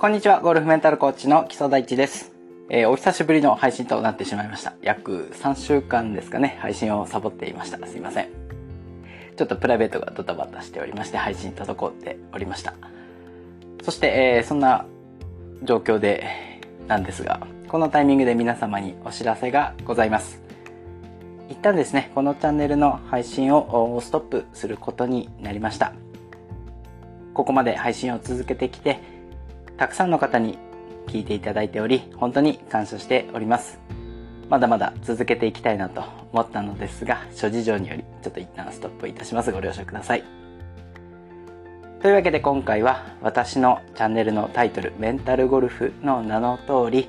こんにちは、ゴルフメンタルコーチの木曽大地です。えー、お久しぶりの配信となってしまいました。約3週間ですかね、配信をサボっていました。すいません。ちょっとプライベートがドタバタしておりまして、配信滞っておりました。そして、えー、そんな状況でなんですが、このタイミングで皆様にお知らせがございます。一旦ですね、このチャンネルの配信をストップすることになりました。ここまで配信を続けてきて、たくさんの方に聞いていただいており、本当に感謝しております。まだまだ続けていきたいなと思ったのですが、諸事情によりちょっと一旦ストップいたします。ご了承ください。というわけで今回は私のチャンネルのタイトル、メンタルゴルフの名の通り、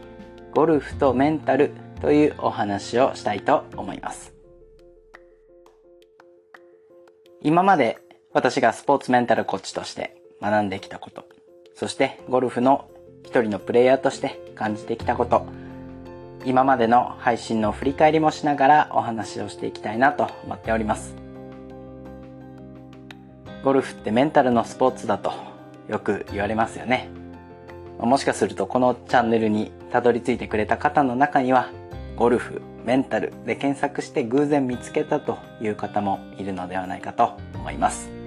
ゴルフとメンタルというお話をしたいと思います。今まで私がスポーツメンタルコーチとして学んできたこと、そしてゴルフの一人のプレイヤーとして感じてきたこと、今までの配信の振り返りもしながらお話をしていきたいなと思っております。ゴルフってメンタルのスポーツだとよく言われますよね。もしかするとこのチャンネルにたどり着いてくれた方の中にはゴルフ、メンタルで検索して偶然見つけたという方もいるのではないかと思います。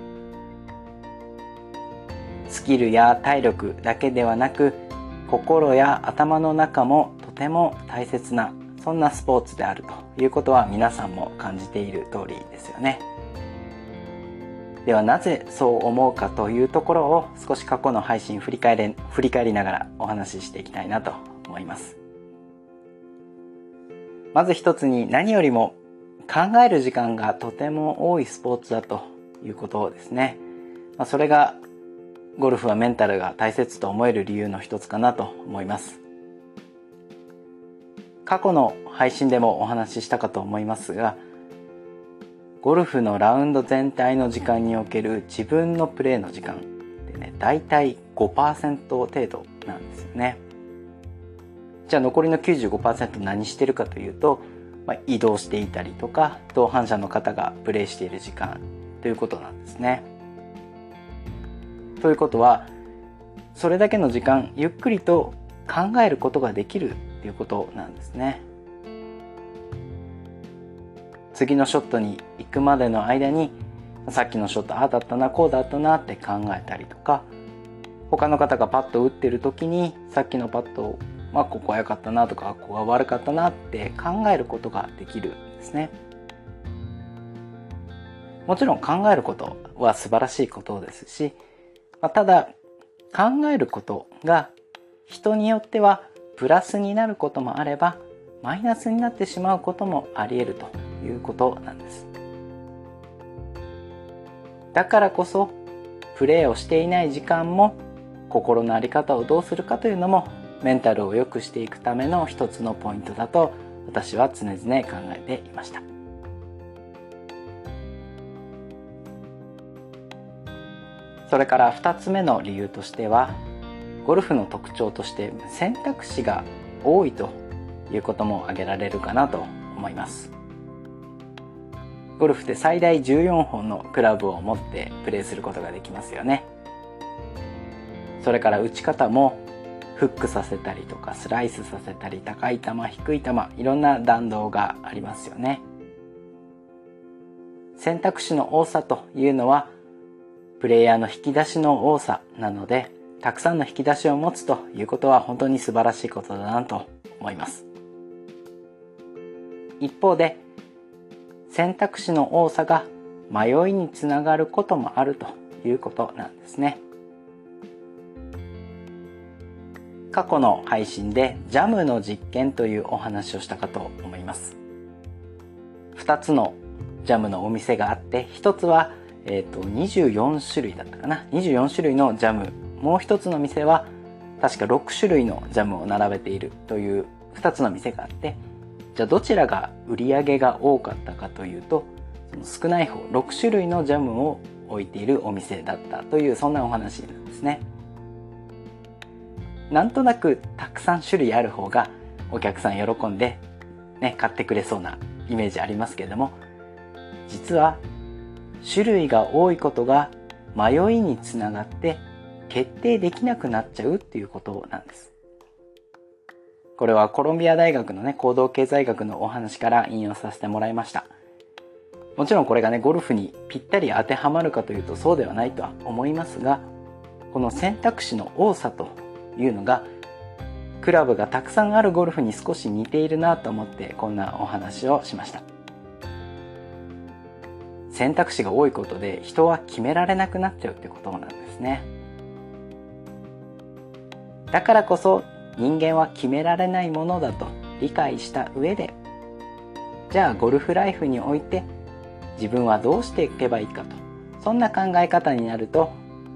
スキルや体力だけではなく心や頭の中もとても大切なそんなスポーツであるということは皆さんも感じている通りですよね。ではなぜそう思うかというところを少し過去の配信振り返れ振り返りながらお話ししていきたいなと思います。まず一つに何よりも考える時間がとても多いスポーツだということですね。ま、それがゴルフはメンタルが大切と思える理由の一つかなと思います。過去の配信でもお話ししたかと思いますが、ゴルフのラウンド全体の時間における自分のプレーの時間ってね、だいたい5%程度なんですよね。じゃあ残りの95%何してるかというと、まあ、移動していたりとか、同伴者の方がプレイしている時間ということなんですね。ということは、それだけの時間、ゆっくりと考えることができるっていうことなんですね。次のショットに行くまでの間に、さっきのショット、ああだったな、こうだったなって考えたりとか、他の方がパッと打ってる時に、さっきのパットを、まあ、ここは良かったなとか、ここが悪かったなって考えることができるんですね。もちろん考えることは素晴らしいことですし、まあ、ただ考えることが人によってはプラスになることもあればマイナスになってしまうこともあり得るということなんです。だからこそプレーをしていない時間も心の在り方をどうするかというのもメンタルを良くしていくための一つのポイントだと私は常々考えていました。それから2つ目の理由としてはゴルフの特徴として選択肢が多いということも挙げられるかなと思います。ゴルフって最大14本のクラブを持ってプレーすることができますよね。それから打ち方もフックさせたりとかスライスさせたり高い球低い球いろんな弾道がありますよね。選択肢の多さというのはプレイヤーの引き出しの多さなので、たくさんの引き出しを持つということは本当に素晴らしいことだなと思います。一方で、選択肢の多さが迷いにつながることもあるということなんですね。過去の配信でジャムの実験というお話をしたかと思います。2つのジャムのお店があって、1つはえっ、ー、と、24種類だったかな。24種類のジャム。もう一つの店は、確か6種類のジャムを並べているという2つの店があって、じゃあどちらが売り上げが多かったかというと、その少ない方、6種類のジャムを置いているお店だったという、そんなお話なんですね。なんとなくたくさん種類ある方がお客さん喜んで、ね、買ってくれそうなイメージありますけれども、実は種類が多いことが迷いにつながって決定できなくなっちゃうっていうことなんです。これはコロンビア大学のね、行動経済学のお話から引用させてもらいました。もちろんこれがね、ゴルフにぴったり当てはまるかというとそうではないとは思いますが、この選択肢の多さというのが、クラブがたくさんあるゴルフに少し似ているなと思ってこんなお話をしました。選択肢が多いことで人は決められなくなっちゃうってことなんですね。だからこそ人間は決められないものだと理解した上でじゃあゴルフライフにおいて自分はどうしていけばいいかとそんな考え方になると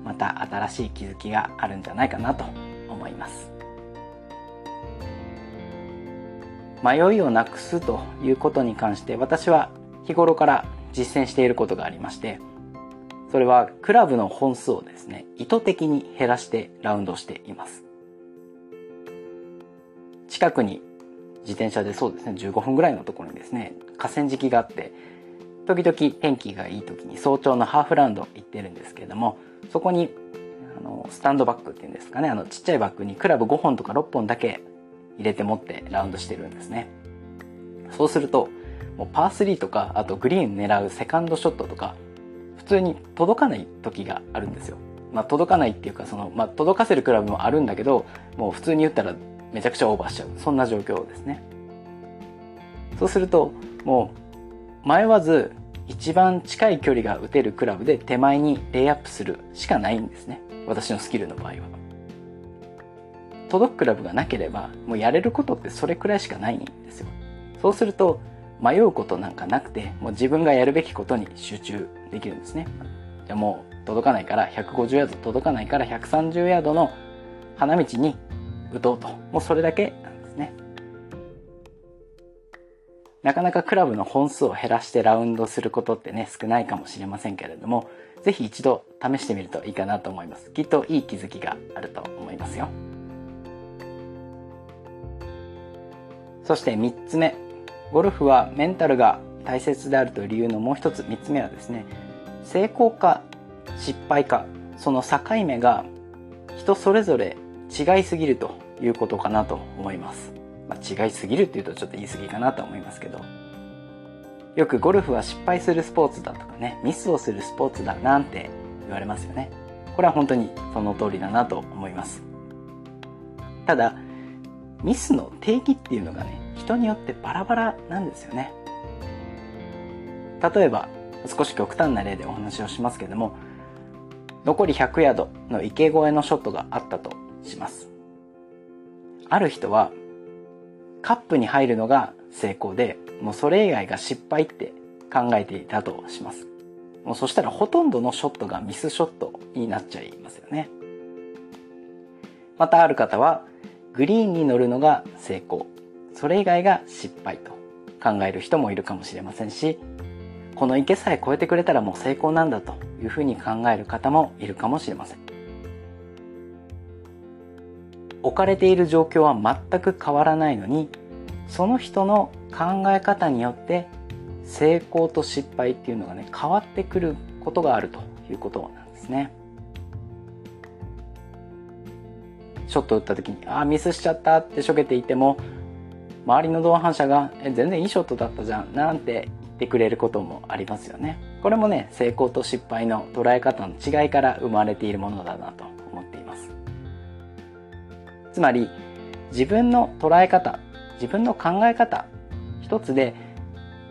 また新しい気づきがあるんじゃないかなと思います迷いをなくすということに関して私は日頃から実践していることがありましてそれはクラブの本数をですね意図的に減らしてラウンドしています近くに自転車でそうですね、15分ぐらいのところにですね、河川敷があって、時々天気がいい時に早朝のハーフラウンド行ってるんですけれども、そこに、あの、スタンドバッグっていうんですかね、あの、ちっちゃいバッグにクラブ5本とか6本だけ入れて持ってラウンドしてるんですね。そうすると、もうパー3とか、あとグリーン狙うセカンドショットとか、普通に届かない時があるんですよ。まあ、届かないっていうか、その、まあ、届かせるクラブもあるんだけど、もう普通に打ったらめちゃくちゃオーバーしちゃう。そんな状況ですね。そうすると、もう、迷わず一番近い距離が打てるクラブで手前にレイアップするしかないんですね。私のスキルの場合は。届くクラブがなければ、もうやれることってそれくらいしかないんですよ。そうすると、迷うことなんかなくて、もう自分がやるべきことに集中できるんですね。じゃあもう届かないから150ヤード届かないから130ヤードの花道に打とうと。もうそれだけなんですね。なかなかクラブの本数を減らしてラウンドすることってね、少ないかもしれませんけれども、ぜひ一度試してみるといいかなと思います。きっといい気づきがあると思いますよ。そして3つ目。ゴルフはメンタルが大切であるという理由のもう一つ、3つ目はですね、成功か失敗か、その境目が人それぞれ違いすぎるということかなと思います。まあ、違いすぎるっていうとちょっと言い過ぎかなと思いますけど。よくゴルフは失敗するスポーツだとかね、ミスをするスポーツだなんて言われますよね。これは本当にその通りだなと思います。ただ、ミスの定義っていうのがね、人によってバラバラなんですよね。例えば、少し極端な例でお話をしますけれども、残り100ヤードの池越えのショットがあったとします。ある人はカップに入るのが成功で、もうそれ以外が失敗って考えていたとします。もうそしたらほとんどのショットがミスショットになっちゃいますよね。またある方はグリーンに乗るのが成功。それ以外が失敗と考える人もいるかもしれませんし、この池さえ越えてくれたらもう成功なんだというふうに考える方もいるかもしれません。置かれている状況は全く変わらないのにその人の考え方によって成功と失敗っていうのがね変わってくることがあるということなんですね。ショット打った時にああミスしちゃったってしょげていても周りの同伴者がえ全然いいショットだったじゃんなんて言ってくれることもありますよね。これもね成功と失敗の捉え方の違いから生まれているものだなと思っていますつまり自分の捉え方自分の考え方一つで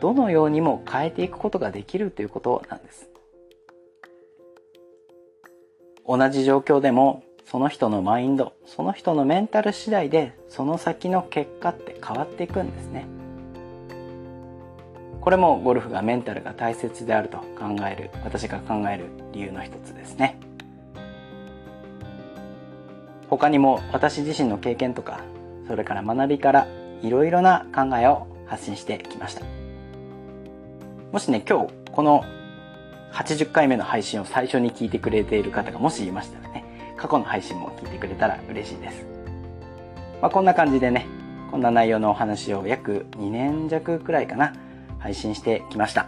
どのようにも変えていくことができるということなんです同じ状況でもその人のマインドその人のメンタル次第でその先の結果って変わっていくんですねこれもゴルフがメンタルが大切であると考える私が考える理由の一つですね他にも私自身の経験とか、それから学びからいろいろな考えを発信してきました。もしね、今日この80回目の配信を最初に聞いてくれている方がもしいましたらね、過去の配信も聞いてくれたら嬉しいです。まあ、こんな感じでね、こんな内容のお話を約2年弱くらいかな、配信してきました。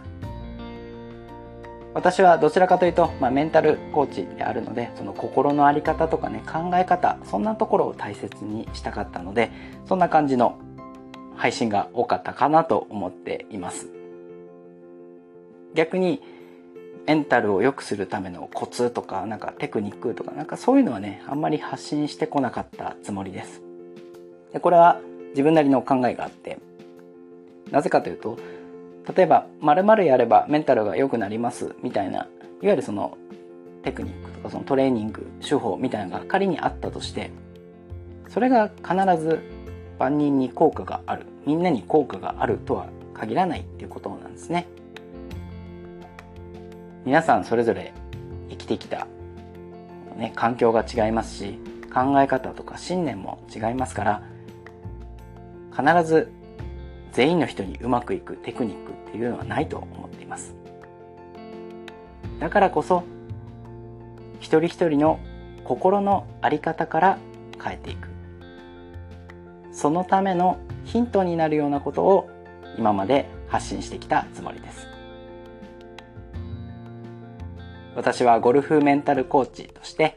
私はどちらかというと、まあ、メンタルコーチであるのでその心の在り方とかね考え方そんなところを大切にしたかったのでそんな感じの配信が多かったかなと思っています逆にメンタルを良くするためのコツとかなんかテクニックとかなんかそういうのはねあんまり発信してこなかったつもりです。でこれは自分なりの考えがあって。なぜかというと例えば〇〇やればメンタルが良くなりますみたいないわゆるそのテクニックとかそのトレーニング手法みたいなのが仮にあったとしてそれが必ず万人に効果がある。みんなに効果があるとは限らないっていうことなんですね。皆さんそれぞれ生きてきた、ね、環境が違いますし考え方とか信念も違いますから必ず全員の人にうまくいくテクニックっていうのはないと思っています。だからこそ一人一人の心の在り方から変えていく。そのためのヒントになるようなことを今まで発信してきたつもりです。私はゴルフメンタルコーチとして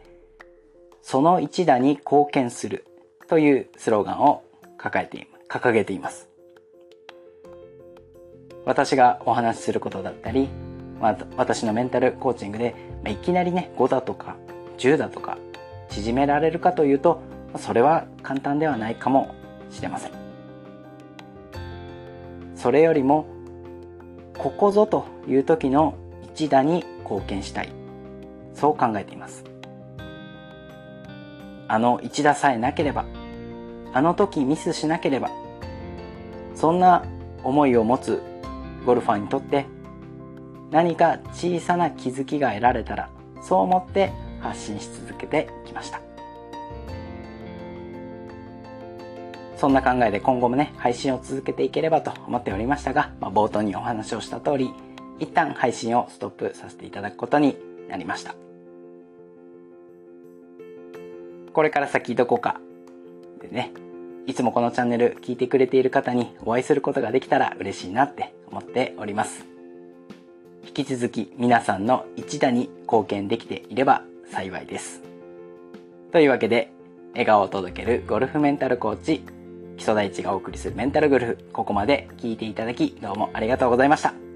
その一打に貢献するというスローガンを抱えて掲げています。私がお話しすることだったり、ま、私のメンタルコーチングで、ま、いきなりね5だとか10だとか縮められるかというとそれは簡単ではないかもしれません。それよりもここぞという時の一打に貢献したい。そう考えています。あの一打さえなければあの時ミスしなければそんな思いを持つゴルファーにとって何か小さな気づきが得られたらそう思って発信し続けてきました。そんな考えで今後もね配信を続けていければと思っておりましたが、まあ、冒頭にお話をした通り一旦配信をストップさせていただくことになりましたこれから先どこかでねいつもこのチャンネル聞いてくれている方にお会いすることができたら嬉しいなって思っております。引き続き皆さんの一打に貢献できていれば幸いです。というわけで、笑顔を届けるゴルフメンタルコーチ、基礎第一がお送りするメンタルゴルフ、ここまで聞いていただきどうもありがとうございました。